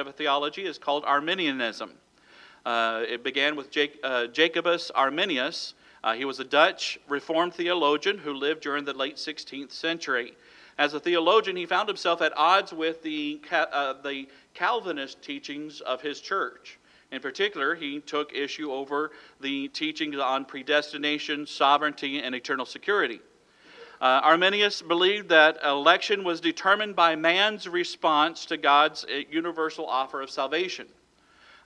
of a theology is called Arminianism. Uh, it began with uh, Jacobus Arminius. Uh, he was a Dutch Reformed theologian who lived during the late 16th century. As a theologian, he found himself at odds with the, uh, the Calvinist teachings of his church. In particular, he took issue over the teachings on predestination, sovereignty, and eternal security. Uh, Arminius believed that election was determined by man's response to God's uh, universal offer of salvation.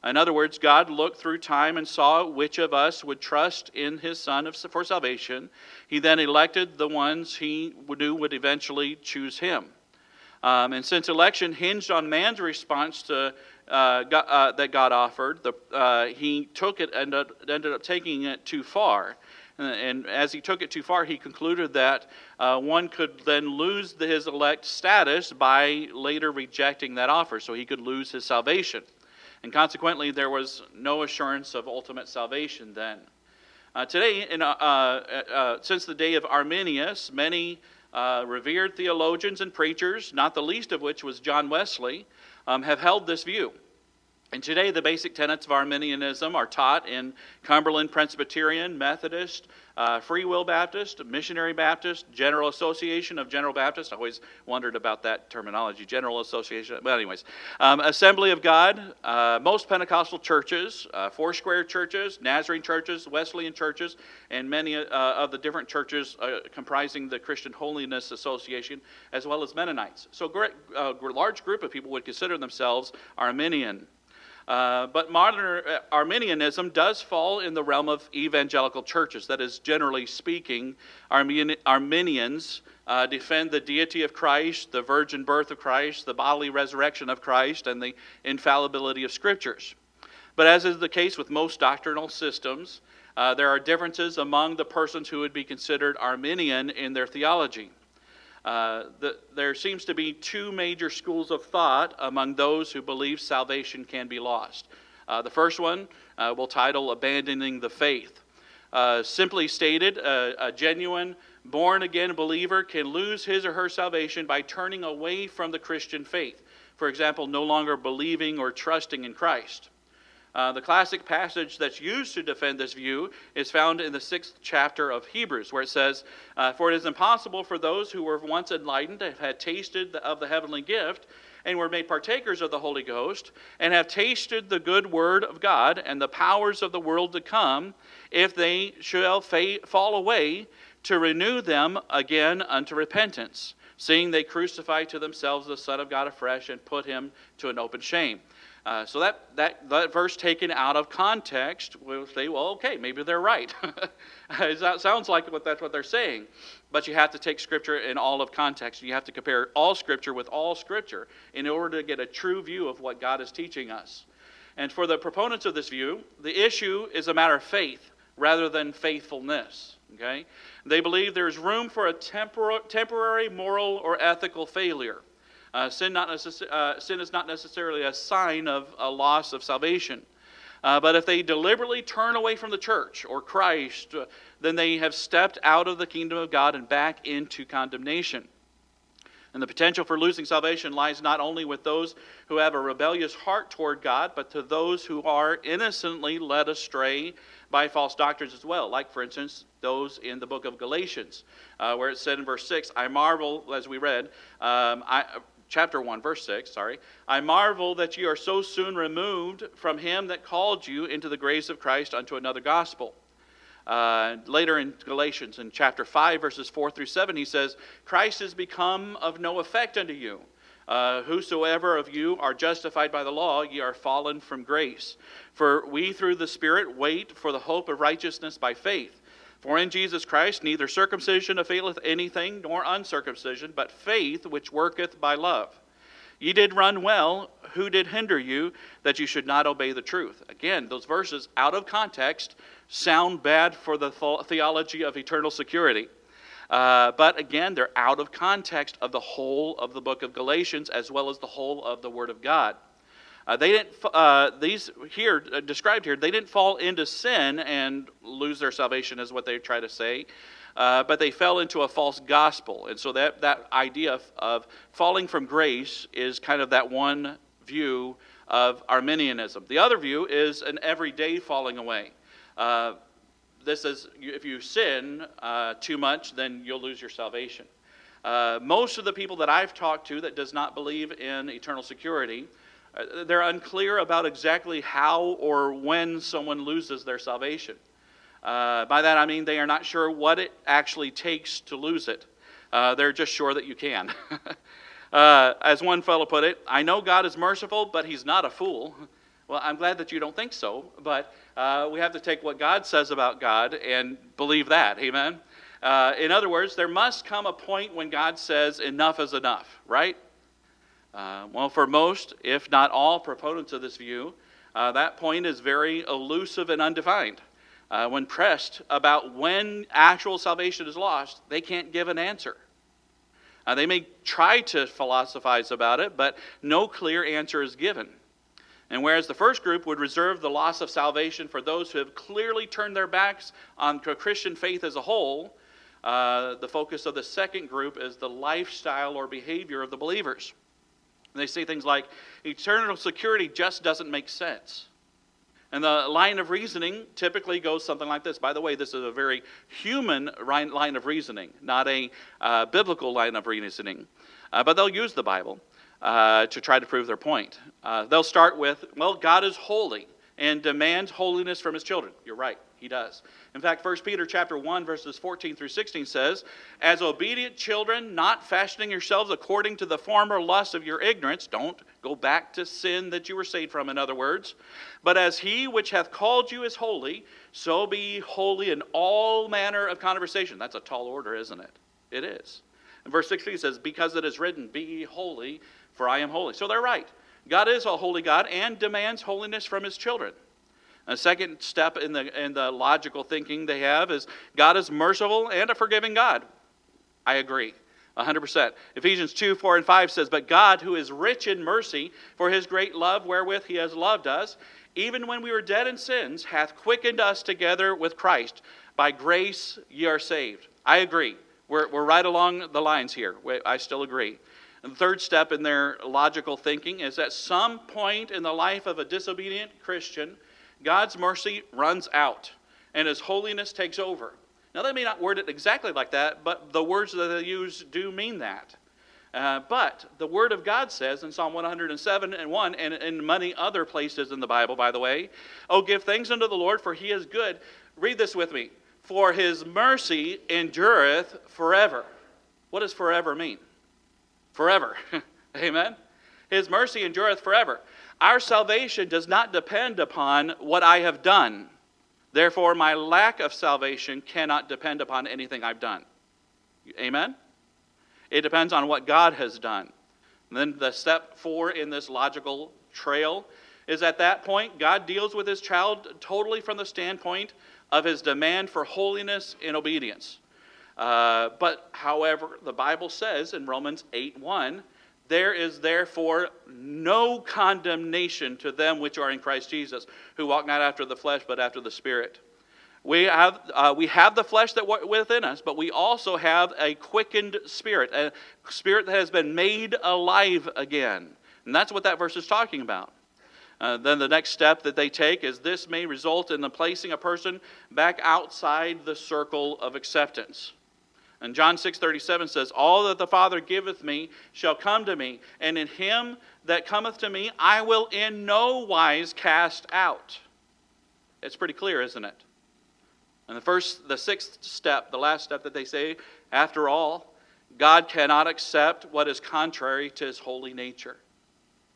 In other words, God looked through time and saw which of us would trust in his Son for salvation. He then elected the ones he knew would eventually choose him. Um, and since election hinged on man's response to uh, God, uh, that God offered, the, uh, he took it and ended up taking it too far. And as he took it too far, he concluded that uh, one could then lose his elect status by later rejecting that offer, so he could lose his salvation. And consequently, there was no assurance of ultimate salvation then. Uh, today, in, uh, uh, uh since the day of Arminius, many uh, revered theologians and preachers, not the least of which was John Wesley, um, have held this view. And today, the basic tenets of Arminianism are taught in Cumberland Presbyterian, Methodist, uh, Free Will Baptist, Missionary Baptist, General Association of General Baptist. I always wondered about that terminology, General Association. But, anyways, um, Assembly of God, uh, most Pentecostal churches, uh, Foursquare churches, Nazarene churches, Wesleyan churches, and many uh, of the different churches uh, comprising the Christian Holiness Association, as well as Mennonites. So, a uh, large group of people would consider themselves Arminian. Uh, but modern uh, Arminianism does fall in the realm of evangelical churches. That is, generally speaking, Armin- Arminians uh, defend the deity of Christ, the virgin birth of Christ, the bodily resurrection of Christ, and the infallibility of scriptures. But as is the case with most doctrinal systems, uh, there are differences among the persons who would be considered Arminian in their theology. Uh, the, there seems to be two major schools of thought among those who believe salvation can be lost. Uh, the first one uh, we'll title Abandoning the Faith. Uh, simply stated, a genuine born again believer can lose his or her salvation by turning away from the Christian faith. For example, no longer believing or trusting in Christ. Uh, the classic passage that's used to defend this view is found in the sixth chapter of Hebrews, where it says, uh, For it is impossible for those who were once enlightened, have had tasted of the heavenly gift, and were made partakers of the Holy Ghost, and have tasted the good word of God and the powers of the world to come, if they shall fa- fall away, to renew them again unto repentance, seeing they crucify to themselves the Son of God afresh and put him to an open shame. Uh, so that, that, that verse taken out of context, we'll say, well, okay, maybe they're right. it sounds like what, that's what they're saying. But you have to take Scripture in all of context. You have to compare all Scripture with all Scripture in order to get a true view of what God is teaching us. And for the proponents of this view, the issue is a matter of faith rather than faithfulness. Okay? They believe there's room for a tempor- temporary moral or ethical failure. Uh, sin, not necess- uh, sin is not necessarily a sign of a loss of salvation. Uh, but if they deliberately turn away from the church or Christ, uh, then they have stepped out of the kingdom of God and back into condemnation. And the potential for losing salvation lies not only with those who have a rebellious heart toward God, but to those who are innocently led astray by false doctrines as well. Like, for instance, those in the book of Galatians, uh, where it said in verse 6, I marvel, as we read, um, I, chapter 1, verse 6, sorry. I marvel that ye are so soon removed from him that called you into the grace of Christ unto another gospel. Uh, later in Galatians, in chapter 5, verses 4 through 7, he says, Christ is become of no effect unto you. Uh, whosoever of you are justified by the law, ye are fallen from grace. For we through the Spirit wait for the hope of righteousness by faith. For in Jesus Christ neither circumcision availeth anything, nor uncircumcision, but faith which worketh by love. Ye did run well. Who did hinder you that you should not obey the truth? Again, those verses out of context sound bad for the theology of eternal security. Uh, but again, they're out of context of the whole of the book of Galatians as well as the whole of the Word of God. Uh, they didn't, uh, these here, uh, described here, they didn't fall into sin and lose their salvation, is what they try to say. Uh, but they fell into a false gospel. And so that, that idea of, of, falling from grace is kind of that one view of Arminianism. The other view is an everyday falling away. Uh, this is if you sin uh, too much, then you'll lose your salvation. Most of the people that I've talked to that does not believe in eternal security, they're unclear about exactly how or when someone loses their salvation. Uh, by that I mean they are not sure what it actually takes to lose it. Uh, they're just sure that you can. Uh, as one fellow put it, I know God is merciful, but he's not a fool. Well, I'm glad that you don't think so, but uh, we have to take what God says about God and believe that. Amen? Uh, in other words, there must come a point when God says, enough is enough, right? Uh, well, for most, if not all proponents of this view, uh, that point is very elusive and undefined. Uh, when pressed about when actual salvation is lost, they can't give an answer. Uh, they may try to philosophize about it, but no clear answer is given. And whereas the first group would reserve the loss of salvation for those who have clearly turned their backs on Christian faith as a whole, uh, the focus of the second group is the lifestyle or behavior of the believers. And they say things like, eternal security just doesn't make sense. And the line of reasoning typically goes something like this. By the way, this is a very human line of reasoning, not a uh, biblical line of reasoning. Uh, but they'll use the Bible uh, to try to prove their point. Uh, they'll start with, well, God is holy and demands holiness from his children. You're right, he does. In fact, 1 Peter chapter 1 verses 14 through 16 says, "As obedient children, not fashioning yourselves according to the former lusts of your ignorance, don't go back to sin that you were saved from in other words, but as he which hath called you is holy, so be holy in all manner of conversation." That's a tall order, isn't it? It is. And verse 16 says, "Because it is written, be holy, for I am holy." So they're right. God is a holy God and demands holiness from his children. A second step in the, in the logical thinking they have is God is merciful and a forgiving God. I agree. 100%. Ephesians 2 4 and 5 says, But God, who is rich in mercy, for his great love wherewith he has loved us, even when we were dead in sins, hath quickened us together with Christ. By grace ye are saved. I agree. We're, we're right along the lines here. I still agree. And the third step in their logical thinking is at some point in the life of a disobedient Christian, God's mercy runs out and his holiness takes over. Now, they may not word it exactly like that, but the words that they use do mean that. Uh, but the Word of God says in Psalm 107 and 1, and in many other places in the Bible, by the way, Oh, give thanks unto the Lord, for he is good. Read this with me. For his mercy endureth forever. What does forever mean? Forever. Amen? His mercy endureth forever. Our salvation does not depend upon what I have done. Therefore, my lack of salvation cannot depend upon anything I've done. Amen? It depends on what God has done. And then the step four in this logical trail is at that point, God deals with his child totally from the standpoint of his demand for holiness and obedience. Uh, but, however, the Bible says in Romans 8 1, there is therefore no condemnation to them which are in Christ Jesus, who walk not after the flesh, but after the Spirit. We have, uh, we have the flesh that within us, but we also have a quickened spirit, a spirit that has been made alive again. And that's what that verse is talking about. Uh, then the next step that they take is this may result in the placing a person back outside the circle of acceptance. And John 6:37 says, "All that the Father giveth me shall come to me, and in him that cometh to me I will in no wise cast out." It's pretty clear, isn't it? And the first the sixth step, the last step that they say, after all, God cannot accept what is contrary to his holy nature.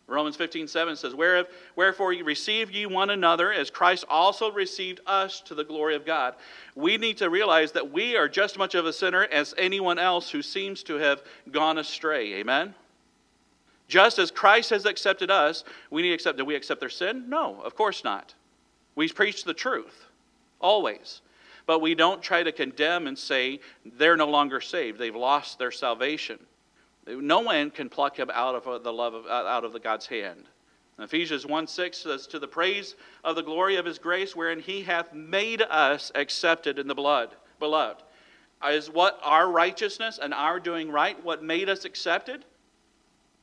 Romans 15, 7 says, Wherefore receive ye one another as Christ also received us to the glory of God. We need to realize that we are just as much of a sinner as anyone else who seems to have gone astray. Amen? Just as Christ has accepted us, we need to accept. Do we accept their sin? No, of course not. We preach the truth, always. But we don't try to condemn and say they're no longer saved. They've lost their salvation. No one can pluck him out of uh, the love of, out of the God's hand. Ephesians 1 6 says, To the praise of the glory of his grace, wherein he hath made us accepted in the blood, beloved. Is what our righteousness and our doing right what made us accepted?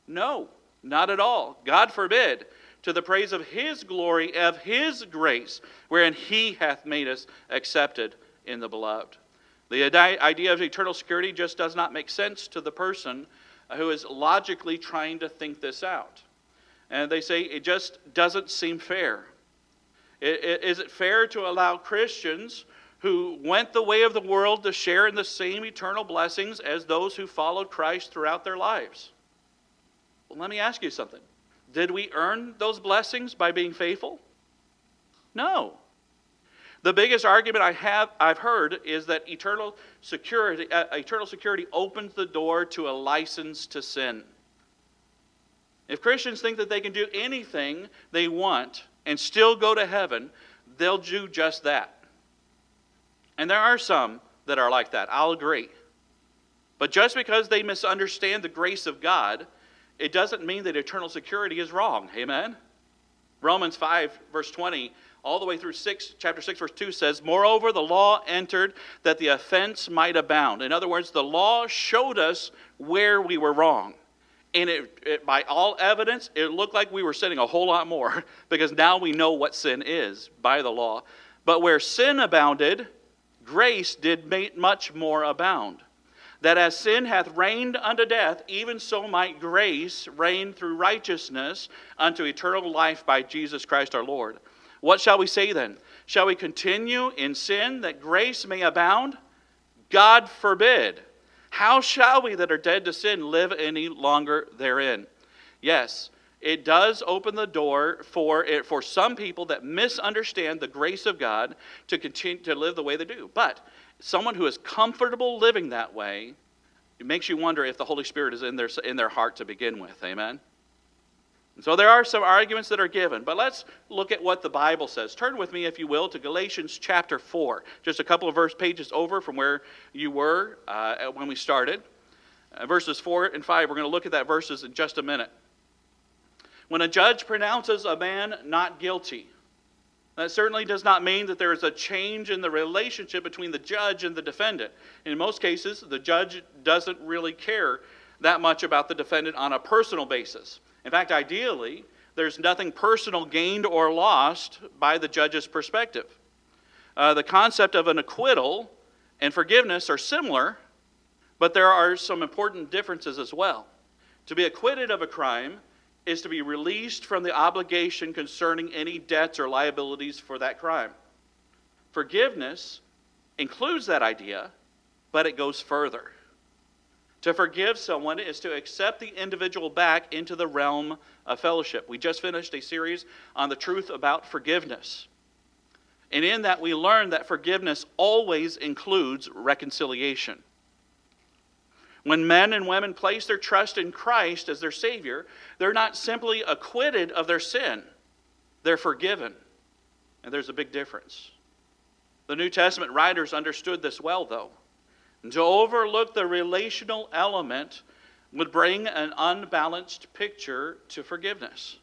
No, not at all. God forbid. to the praise of his glory, of his grace, wherein he hath made us accepted in the beloved. The idea of eternal security just does not make sense to the person who is logically trying to think this out. And they say it just doesn't seem fair. Is it fair to allow Christians who went the way of the world to share in the same eternal blessings as those who followed Christ throughout their lives? Well, let me ask you something. Did we earn those blessings by being faithful? No. The biggest argument I have I've heard is that eternal security uh, eternal security opens the door to a license to sin. If Christians think that they can do anything they want and still go to heaven, they'll do just that. And there are some that are like that. I'll agree. But just because they misunderstand the grace of God, it doesn't mean that eternal security is wrong. Amen? Romans 5, verse 20 all the way through 6 chapter 6 verse 2 says moreover the law entered that the offense might abound. In other words the law showed us where we were wrong. And it, it, by all evidence it looked like we were sinning a whole lot more because now we know what sin is by the law. But where sin abounded grace did much more abound. That as sin hath reigned unto death, even so might grace reign through righteousness unto eternal life by Jesus Christ our Lord. What shall we say then? Shall we continue in sin that grace may abound? God forbid. How shall we that are dead to sin live any longer therein? Yes, it does open the door for it, for some people that misunderstand the grace of God to continue to live the way they do. But someone who is comfortable living that way, it makes you wonder if the Holy Spirit is in their, in their heart to begin with. Amen? And so there are some arguments that are given, but let's look at what the Bible says. Turn with me, if you will, to Galatians chapter 4, just a couple of verse pages over from where you were uh, when we started. Uh, verses 4 and 5, we're going to look at that verses in just a minute. When a judge pronounces a man not guilty, that certainly does not mean that there is a change in the relationship between the judge and the defendant. In most cases, the judge doesn't really care that much about the defendant on a personal basis. In fact, ideally, there's nothing personal gained or lost by the judge's perspective. Uh, the concept of an acquittal and forgiveness are similar, but there are some important differences as well. To be acquitted of a crime is to be released from the obligation concerning any debts or liabilities for that crime. Forgiveness includes that idea, but it goes further. To forgive someone is to accept the individual back into the realm of fellowship. We just finished a series on the truth about forgiveness. And in that, we learned that forgiveness always includes reconciliation. When men and women place their trust in Christ as their Savior, they're not simply acquitted of their sin, they're forgiven. And there's a big difference. The New Testament writers understood this well, though. And to overlook the relational element would bring an unbalanced picture to forgiveness.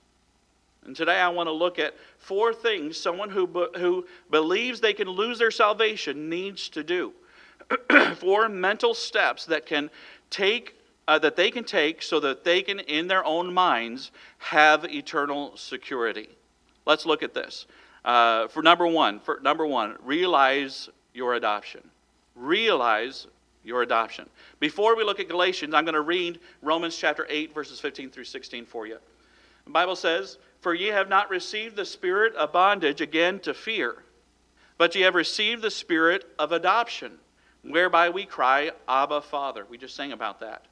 And today I want to look at four things someone who, who believes they can lose their salvation needs to do. four mental steps that can take uh, that they can take so that they can in their own minds have eternal security. Let's look at this. Uh, for number one, for number one, realize your adoption realize your adoption. Before we look at Galatians, I'm going to read Romans chapter 8, verses 15 through 16 for you. The Bible says, For ye have not received the spirit of bondage again to fear, but ye have received the spirit of adoption, whereby we cry, Abba, Father. We just sang about that.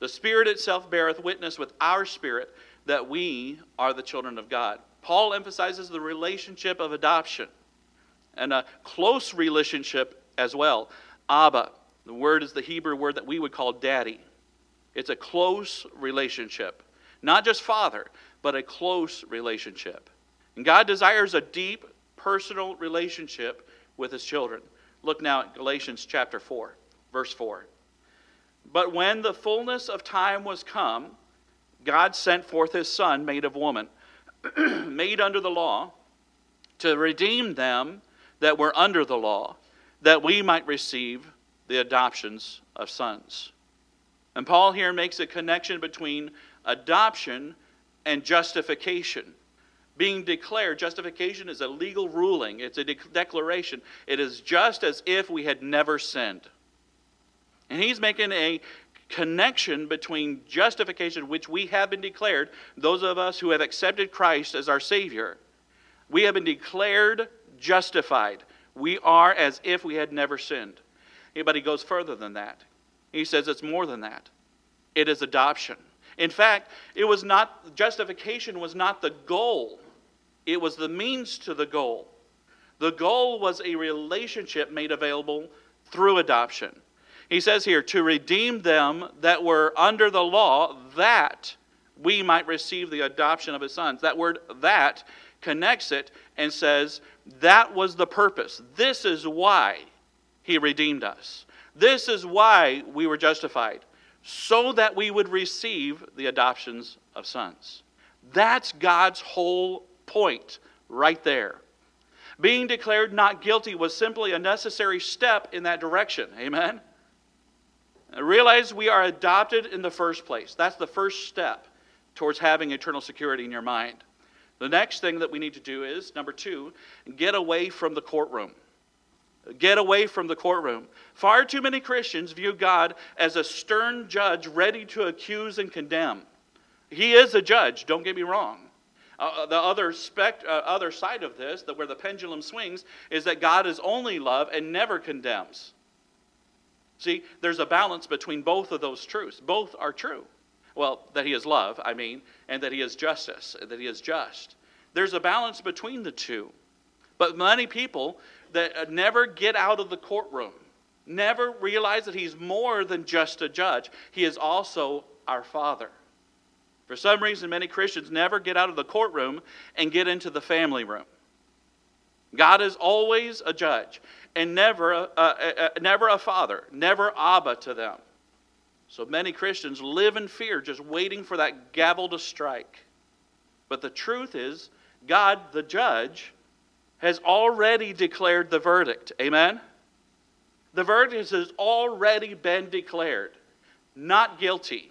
The Spirit itself beareth witness with our spirit that we are the children of God. Paul emphasizes the relationship of adoption and a close relationship as well. Abba. The word is the Hebrew word that we would call daddy. It's a close relationship. Not just father, but a close relationship. And God desires a deep personal relationship with his children. Look now at Galatians chapter 4, verse 4. But when the fullness of time was come, God sent forth his son, made of woman, made under the law, to redeem them that were under the law that we might receive the adoptions of sons. And Paul here makes a connection between adoption and justification. Being declared, justification is a legal ruling, it's a de- declaration. It is just as if we had never sinned. And he's making a connection between justification, which we have been declared, those of us who have accepted Christ as our Savior, we have been declared justified. We are as if we had never sinned. But he goes further than that. He says it's more than that. It is adoption. In fact, it was not justification was not the goal. It was the means to the goal. The goal was a relationship made available through adoption. He says here, to redeem them that were under the law, that we might receive the adoption of his sons. That word that connects it and says, that was the purpose. This is why he redeemed us. This is why we were justified, so that we would receive the adoptions of sons. That's God's whole point right there. Being declared not guilty was simply a necessary step in that direction. Amen? Realize we are adopted in the first place. That's the first step towards having eternal security in your mind. The next thing that we need to do is, number two, get away from the courtroom. Get away from the courtroom. Far too many Christians view God as a stern judge ready to accuse and condemn. He is a judge, don't get me wrong. Uh, the other, spect, uh, other side of this, that where the pendulum swings, is that God is only love and never condemns. See, there's a balance between both of those truths. Both are true. Well, that he is love, I mean, and that he is justice, that he is just. There's a balance between the two. But many people that uh, never get out of the courtroom, never realize that he's more than just a judge. He is also our Father. For some reason, many Christians never get out of the courtroom and get into the family room. God is always a judge and never a, a, a, never a father, never Abba to them. So many Christians live in fear, just waiting for that gavel to strike. But the truth is, God, the judge, has already declared the verdict. Amen? The verdict has already been declared. Not guilty,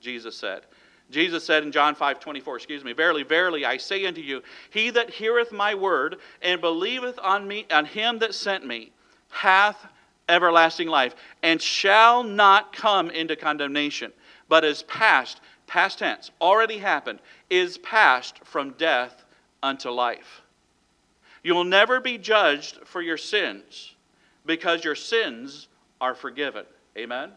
Jesus said. Jesus said in John 5 24, excuse me, Verily, verily, I say unto you, he that heareth my word and believeth on me, on him that sent me, hath everlasting life, and shall not come into condemnation, but is passed, past tense, already happened, is passed from death unto life. You will never be judged for your sins because your sins are forgiven. Amen?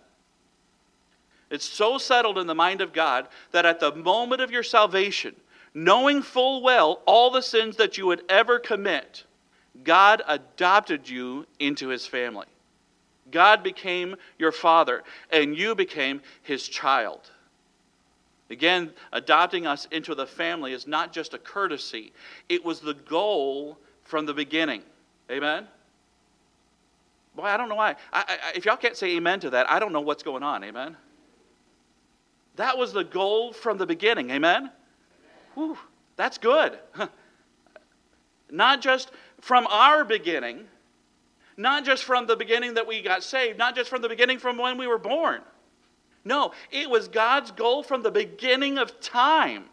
It's so settled in the mind of God that at the moment of your salvation, knowing full well all the sins that you would ever commit, God adopted you into his family. God became your father, and you became his child. Again, adopting us into the family is not just a courtesy, it was the goal from the beginning. Amen? Boy, I don't know why. I, I, if y'all can't say amen to that, I don't know what's going on. Amen? That was the goal from the beginning. Amen? Whew, that's good. not just from our beginning, not just from the beginning that we got saved, not just from the beginning from when we were born. No, it was God's goal from the beginning of time,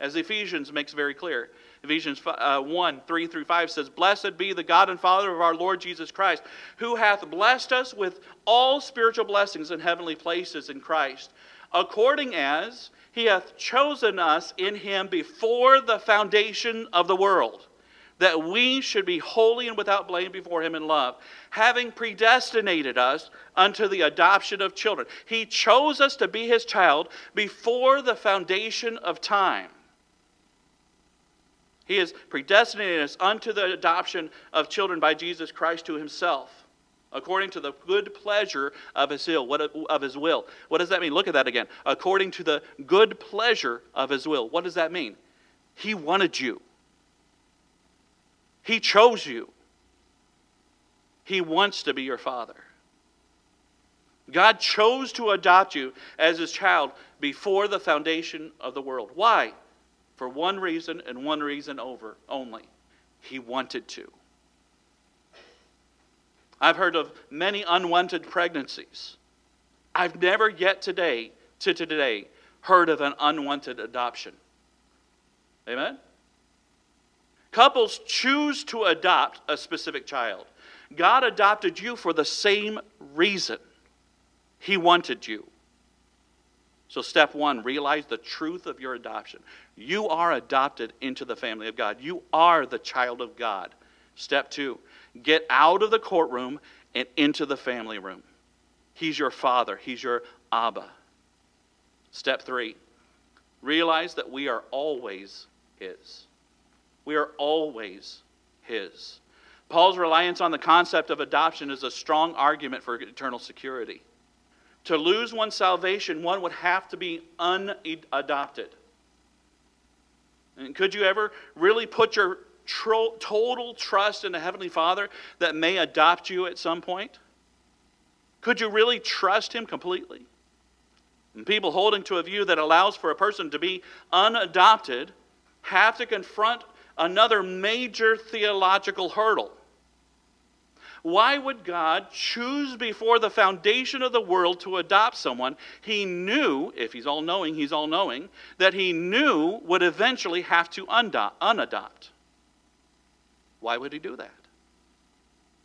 as Ephesians makes very clear. Ephesians uh, 1 3 through 5 says, Blessed be the God and Father of our Lord Jesus Christ, who hath blessed us with all spiritual blessings in heavenly places in Christ according as he hath chosen us in him before the foundation of the world, that we should be holy and without blame before him in love, having predestinated us unto the adoption of children. He chose us to be his child before the foundation of time. He has predestinated us unto the adoption of children by Jesus Christ to himself according to the good pleasure of his will. What, of his will. What does that mean? Look at that again. According to the good pleasure of his will. What does that mean? He wanted you. He chose you. He wants to be your father. God chose to adopt you as his child before the foundation of the world. Why? For one reason and one reason over only. He wanted to. I've heard of many unwanted pregnancies. I've never yet today, to today, heard of an unwanted adoption. Amen? Couples choose to adopt a specific child. God adopted you for the same reason. He wanted you. So, step one, realize the truth of your adoption. You are adopted into the family of God, you are the child of God. Step two, get out of the courtroom and into the family room. He's your father, He's your Abba. Step three, realize that we are always His. We are always His. Paul's reliance on the concept of adoption is a strong argument for eternal security. To lose one's salvation, one would have to be unadopted. And could you ever really put your tro- total trust in the Heavenly Father that may adopt you at some point? Could you really trust Him completely? And people holding to a view that allows for a person to be unadopted have to confront another major theological hurdle. Why would God choose before the foundation of the world to adopt someone he knew, if he's all knowing, he's all knowing, that he knew would eventually have to unadopt? Why would he do that?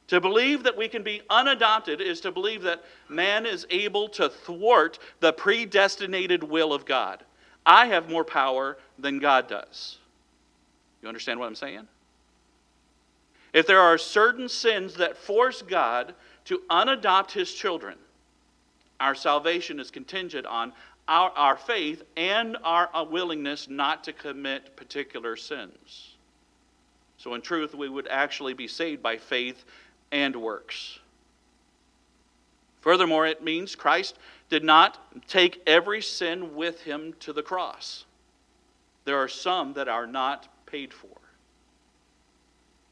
To believe that we can be unadopted is to believe that man is able to thwart the predestinated will of God. I have more power than God does. You understand what I'm saying? If there are certain sins that force God to unadopt his children, our salvation is contingent on our, our faith and our uh, willingness not to commit particular sins. So, in truth, we would actually be saved by faith and works. Furthermore, it means Christ did not take every sin with him to the cross. There are some that are not paid for.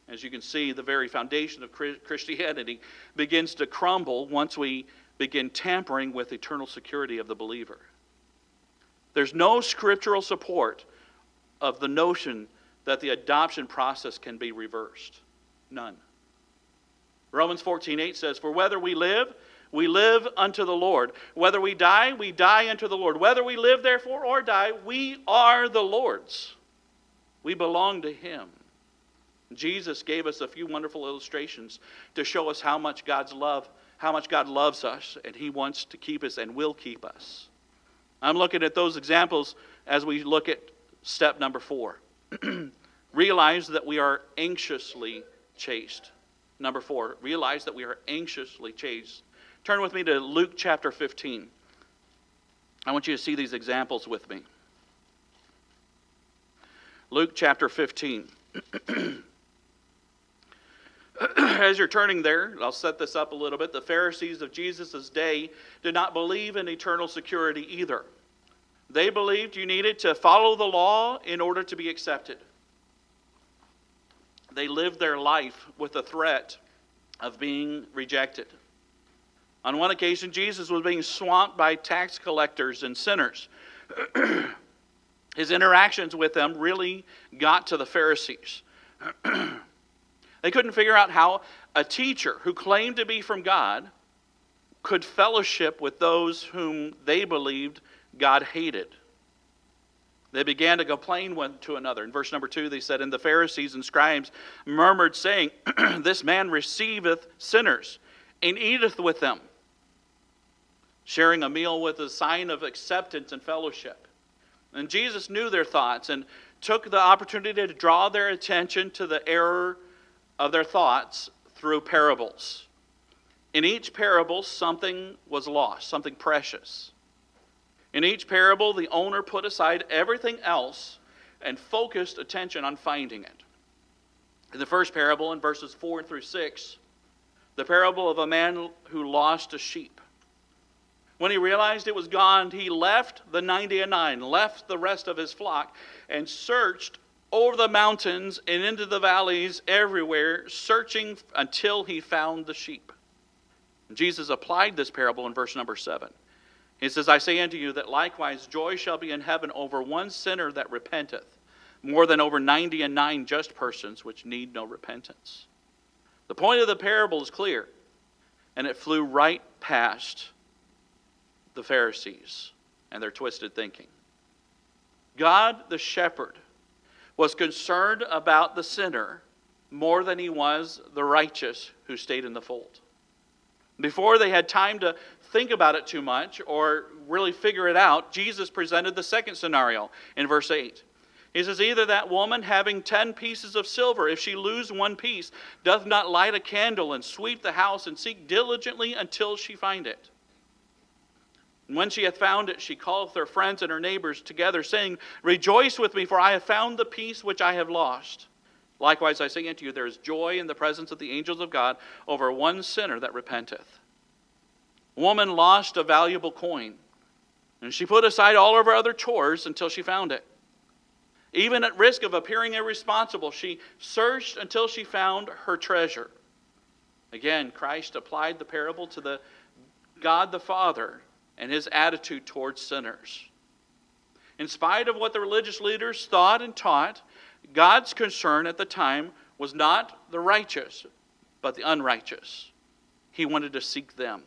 As you can see, the very foundation of Christianity begins to crumble once we begin tampering with eternal security of the believer. There's no scriptural support of the notion that the adoption process can be reversed. None. Romans 14:8 says, "For whether we live, we live unto the Lord. Whether we die, we die unto the Lord. Whether we live, therefore, or die, we are the Lord's. We belong to Him. Jesus gave us a few wonderful illustrations to show us how much God's love, how much God loves us, and He wants to keep us and will keep us. I'm looking at those examples as we look at step number four. realize that we are anxiously chased. Number four, realize that we are anxiously chased. Turn with me to Luke chapter 15. I want you to see these examples with me. Luke chapter 15. as you're turning there, I'll set this up a little bit. The Pharisees of Jesus' day did not believe in eternal security either. They believed you needed to follow the law in order to be accepted. They lived their life with the threat of being rejected. On one occasion, Jesus was being swamped by tax collectors and sinners. His interactions with them really got to the Pharisees. They couldn't figure out how a teacher who claimed to be from God could fellowship with those whom they believed God hated. They began to complain one to another. In verse number two, they said, And the Pharisees and scribes murmured, saying, This man receiveth sinners and eateth with them. Sharing a meal with a sign of acceptance and fellowship. And Jesus knew their thoughts and took the opportunity to draw their attention to the error of their thoughts through parables. In each parable, something was lost, something precious. In each parable, the owner put aside everything else and focused attention on finding it. In the first parable, in verses 4 through 6, the parable of a man who lost a sheep. When he realized it was gone, he left the 99, left the rest of his flock, and searched over the mountains and into the valleys everywhere, searching until he found the sheep. Jesus applied this parable in verse number 7. He says, I say unto you that likewise joy shall be in heaven over one sinner that repenteth, more than over ninety and nine just persons which need no repentance. The point of the parable is clear, and it flew right past the Pharisees and their twisted thinking. God, the shepherd, was concerned about the sinner more than he was the righteous who stayed in the fold. Before they had time to think about it too much or really figure it out, Jesus presented the second scenario in verse 8. He says, Either that woman having ten pieces of silver, if she lose one piece, doth not light a candle and sweep the house and seek diligently until she find it. And when she hath found it, she calleth her friends and her neighbors together, saying, Rejoice with me, for I have found the piece which I have lost. Likewise, I say unto you, there is joy in the presence of the angels of God over one sinner that repenteth. Woman lost a valuable coin, and she put aside all of her other chores until she found it. Even at risk of appearing irresponsible, she searched until she found her treasure. Again, Christ applied the parable to the God the Father and his attitude towards sinners. In spite of what the religious leaders thought and taught, God's concern at the time was not the righteous, but the unrighteous. He wanted to seek them.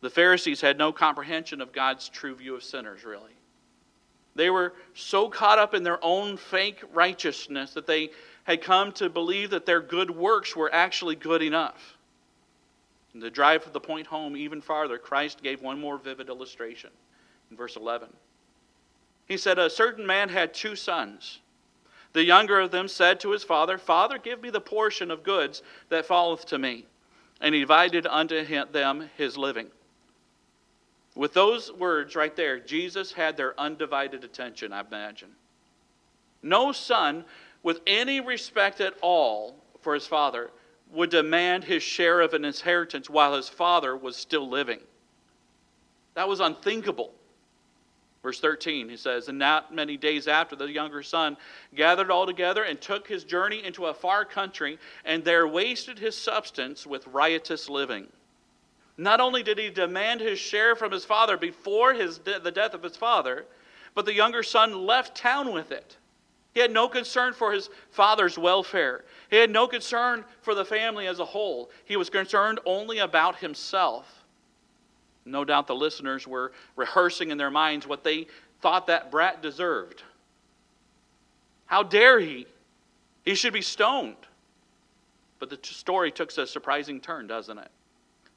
The Pharisees had no comprehension of God's true view of sinners, really. They were so caught up in their own fake righteousness that they had come to believe that their good works were actually good enough. And to drive the point home even farther, Christ gave one more vivid illustration in verse 11. He said, A certain man had two sons. The younger of them said to his father, Father, give me the portion of goods that falleth to me. And he divided unto him, them his living. With those words right there, Jesus had their undivided attention, I imagine. No son with any respect at all for his father would demand his share of an inheritance while his father was still living. That was unthinkable. Verse 13, he says, And not many days after, the younger son gathered all together and took his journey into a far country, and there wasted his substance with riotous living. Not only did he demand his share from his father before his de- the death of his father, but the younger son left town with it. He had no concern for his father's welfare. He had no concern for the family as a whole. He was concerned only about himself. No doubt the listeners were rehearsing in their minds what they thought that brat deserved. How dare he? He should be stoned. But the story took a surprising turn, doesn't it?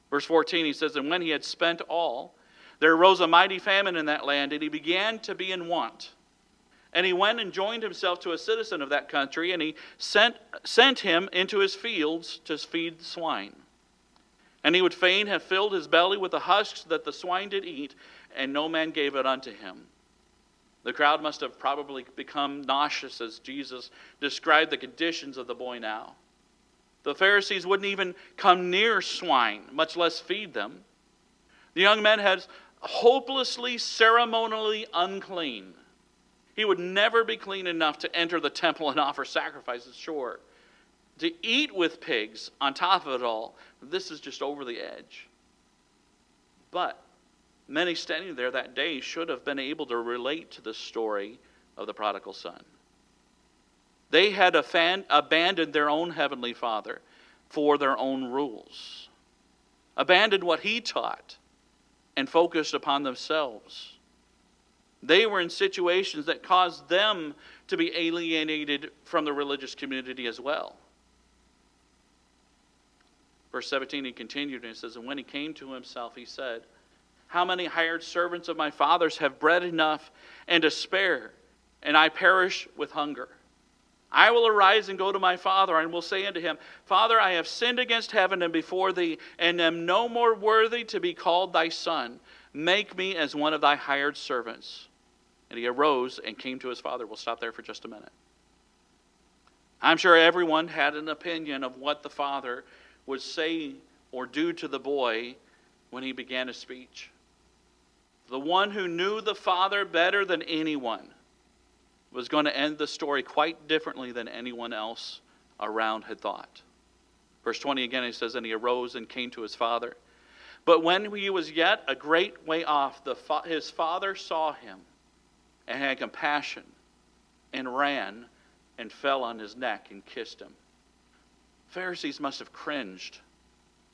Verse 14, he says, And when he had spent all, there arose a mighty famine in that land, and he began to be in want. And he went and joined himself to a citizen of that country, and he sent, sent him into his fields to feed the swine. And he would fain have filled his belly with the husks that the swine did eat, and no man gave it unto him. The crowd must have probably become nauseous as Jesus described the conditions of the boy now. The Pharisees wouldn't even come near swine, much less feed them. The young man had hopelessly ceremonially unclean. He would never be clean enough to enter the temple and offer sacrifices, sure to eat with pigs on top of it all, this is just over the edge. But many standing there that day should have been able to relate to the story of the prodigal son. They had abandoned their own heavenly father for their own rules, abandoned what he taught, and focused upon themselves. They were in situations that caused them to be alienated from the religious community as well. Verse 17, he continued and he says, And when he came to himself, he said, How many hired servants of my father's have bread enough and to spare, and I perish with hunger? I will arise and go to my father, and will say unto him, Father, I have sinned against heaven and before thee, and am no more worthy to be called thy son. Make me as one of thy hired servants. And he arose and came to his father. We'll stop there for just a minute. I'm sure everyone had an opinion of what the father would say or do to the boy when he began his speech. The one who knew the Father better than anyone was going to end the story quite differently than anyone else around had thought. Verse 20 again, he says, And he arose and came to his father. But when he was yet a great way off, the fa- his father saw him and had compassion and ran and fell on his neck and kissed him. Pharisees must have cringed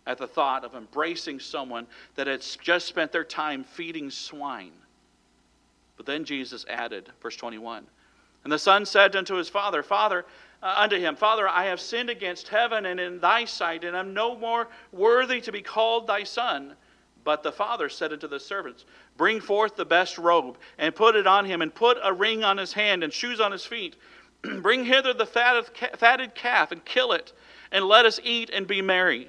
at the thought of embracing someone that had just spent their time feeding swine. But then Jesus added, verse 21, And the son said unto his father, Father, uh, unto him, Father, I have sinned against heaven and in thy sight, and am no more worthy to be called thy son. But the father said unto the servants, Bring forth the best robe, and put it on him, and put a ring on his hand, and shoes on his feet. Bring hither the fatted calf, and kill it, and let us eat and be merry.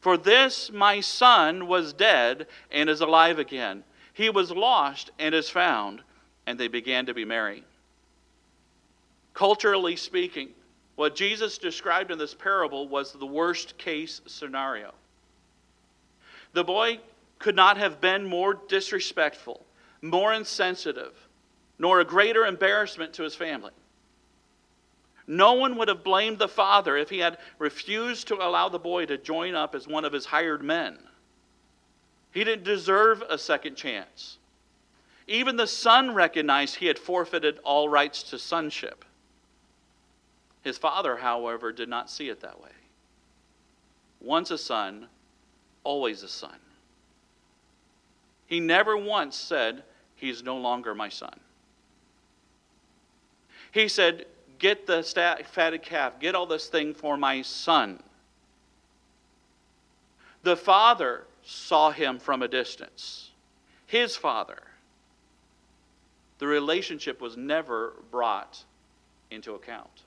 For this my son was dead, and is alive again. He was lost, and is found. And they began to be merry. Culturally speaking, what Jesus described in this parable was the worst case scenario. The boy could not have been more disrespectful, more insensitive, nor a greater embarrassment to his family. No one would have blamed the father if he had refused to allow the boy to join up as one of his hired men. He didn't deserve a second chance. Even the son recognized he had forfeited all rights to sonship. His father, however, did not see it that way. Once a son, always a son. He never once said, He's no longer my son. He said, Get the fatted calf, get all this thing for my son. The father saw him from a distance. His father. The relationship was never brought into account.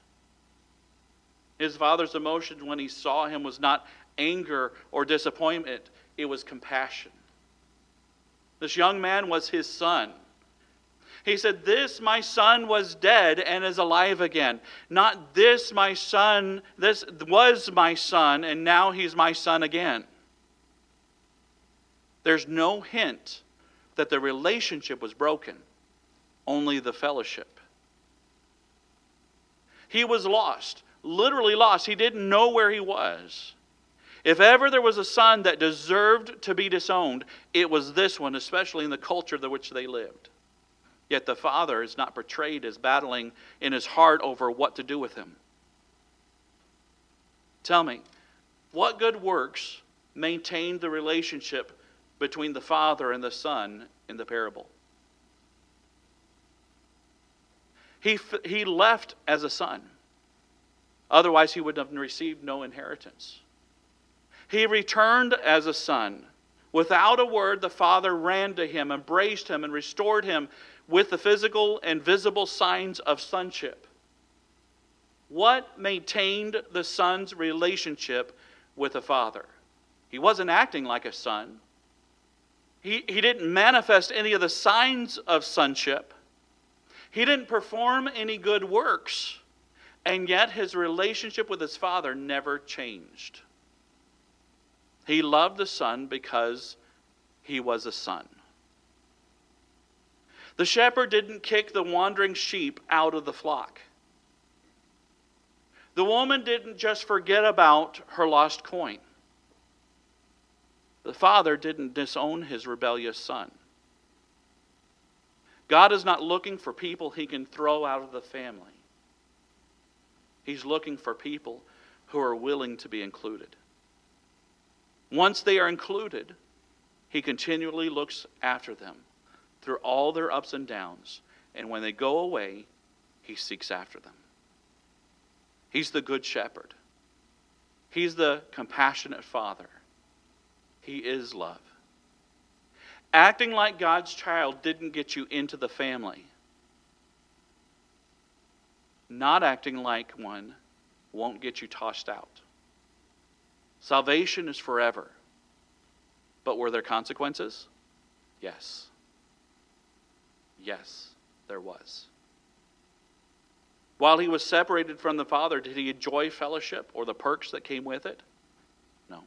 His father's emotion when he saw him was not anger or disappointment, it was compassion. This young man was his son. He said, This my son was dead and is alive again. Not this my son, this was my son, and now he's my son again. There's no hint that the relationship was broken, only the fellowship. He was lost literally lost. He didn't know where he was. If ever there was a son that deserved to be disowned, it was this one, especially in the culture in which they lived. Yet the father is not portrayed as battling in his heart over what to do with him. Tell me, what good works maintained the relationship between the father and the son in the parable? He, he left as a son. Otherwise, he would have received no inheritance. He returned as a son. Without a word, the father ran to him, embraced him, and restored him with the physical and visible signs of sonship. What maintained the son's relationship with the father? He wasn't acting like a son. He, he didn't manifest any of the signs of sonship. He didn't perform any good works. And yet his relationship with his father never changed. He loved the son because he was a son. The shepherd didn't kick the wandering sheep out of the flock. The woman didn't just forget about her lost coin. The father didn't disown his rebellious son. God is not looking for people he can throw out of the family. He's looking for people who are willing to be included. Once they are included, He continually looks after them through all their ups and downs. And when they go away, He seeks after them. He's the good shepherd, He's the compassionate father. He is love. Acting like God's child didn't get you into the family. Not acting like one won't get you tossed out. Salvation is forever. But were there consequences? Yes. Yes, there was. While he was separated from the Father, did he enjoy fellowship or the perks that came with it? No.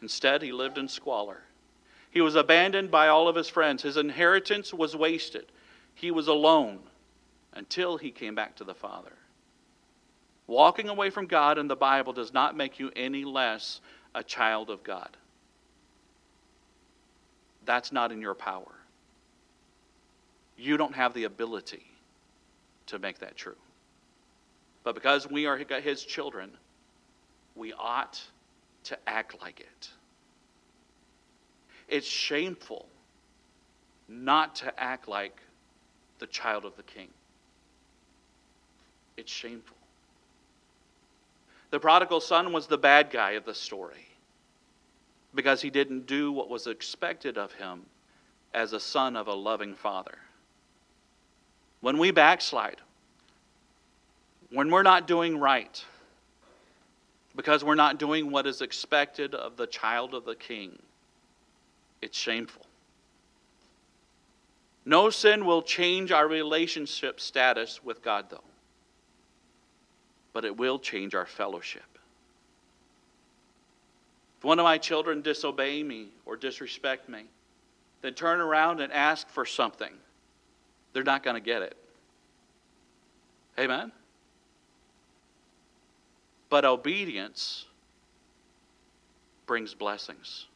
Instead, he lived in squalor. He was abandoned by all of his friends. His inheritance was wasted. He was alone until he came back to the Father. Walking away from God in the Bible does not make you any less a child of God. That's not in your power. You don't have the ability to make that true. But because we are His children, we ought to act like it. It's shameful not to act like the child of the King. It's shameful. The prodigal son was the bad guy of the story because he didn't do what was expected of him as a son of a loving father. When we backslide, when we're not doing right, because we're not doing what is expected of the child of the king, it's shameful. No sin will change our relationship status with God, though, but it will change our fellowship. If one of my children disobey me or disrespect me, then turn around and ask for something, they're not going to get it. Amen? But obedience brings blessings.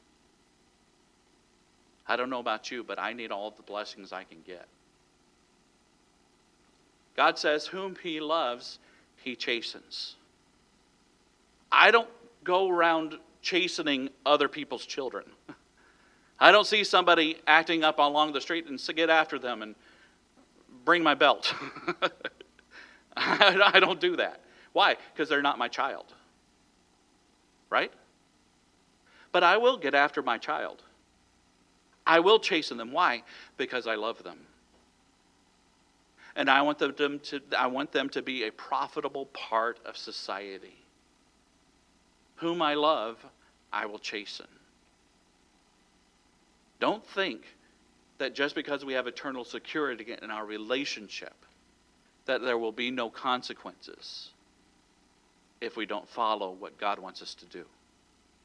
I don't know about you, but I need all the blessings I can get. God says, Whom He loves, He chastens. I don't go around chastening other people's children. I don't see somebody acting up along the street and get after them and bring my belt. I don't do that. Why? Because they're not my child. Right? But I will get after my child. I will chasten them. Why? Because I love them. And I want them to, I want them to be a profitable part of society. Whom I love, I will chasten. Don't think that just because we have eternal security in our relationship, that there will be no consequences if we don't follow what God wants us to do.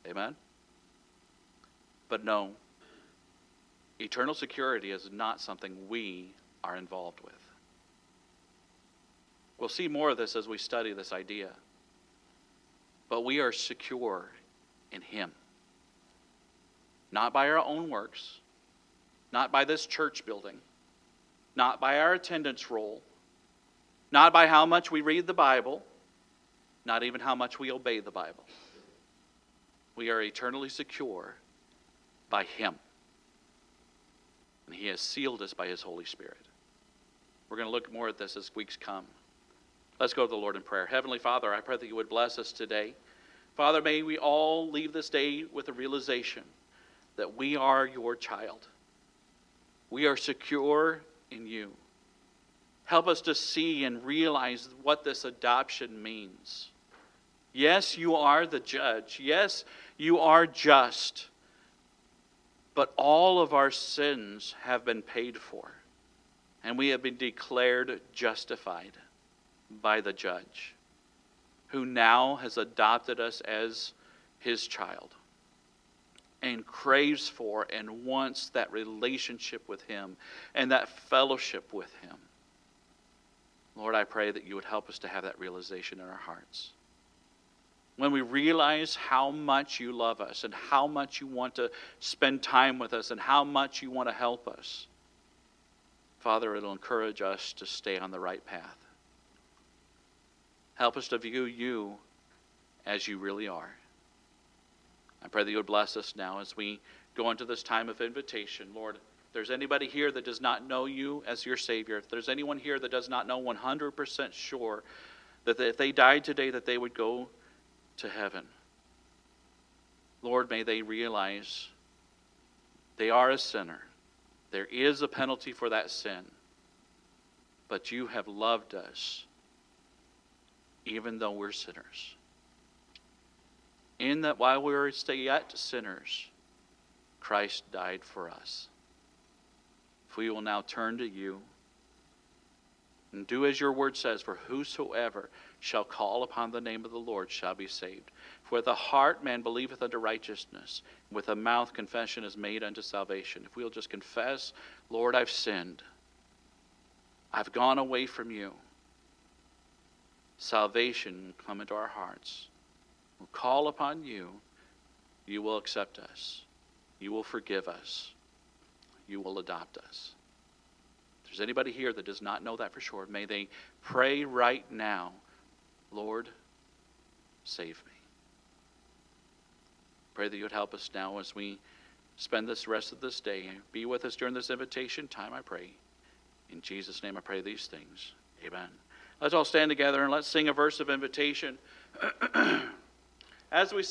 Amen? But no, eternal security is not something we are involved with. We'll see more of this as we study this idea. But we are secure in Him. Not by our own works, not by this church building, not by our attendance roll, not by how much we read the Bible, not even how much we obey the Bible. We are eternally secure by Him. And He has sealed us by His Holy Spirit. We're going to look more at this as weeks come. Let's go to the Lord in prayer. Heavenly Father, I pray that you would bless us today. Father, may we all leave this day with a realization that we are your child. We are secure in you. Help us to see and realize what this adoption means. Yes, you are the judge. Yes, you are just. But all of our sins have been paid for, and we have been declared justified by the judge, who now has adopted us as his child and craves for and wants that relationship with him and that fellowship with him. Lord, I pray that you would help us to have that realization in our hearts. When we realize how much you love us and how much you want to spend time with us and how much you want to help us, Father, it'll encourage us to stay on the right path. Help us to view you as you really are. I pray that you would bless us now as we go into this time of invitation. Lord, if there's anybody here that does not know you as your Savior, if there's anyone here that does not know 100% sure that if they died today that they would go to heaven, Lord, may they realize they are a sinner. There is a penalty for that sin. But you have loved us even though we're sinners in that while we were yet sinners, Christ died for us. If we will now turn to you and do as your word says, for whosoever shall call upon the name of the Lord shall be saved. For with the heart man believeth unto righteousness, and with the mouth confession is made unto salvation. If we'll just confess, Lord, I've sinned, I've gone away from you, salvation come into our hearts will call upon you, you will accept us. You will forgive us. You will adopt us. If there's anybody here that does not know that for sure, may they pray right now, Lord, save me. Pray that you would help us now as we spend this rest of this day. Be with us during this invitation time, I pray. In Jesus' name I pray these things. Amen. Let's all stand together and let's sing a verse of invitation. As we sing,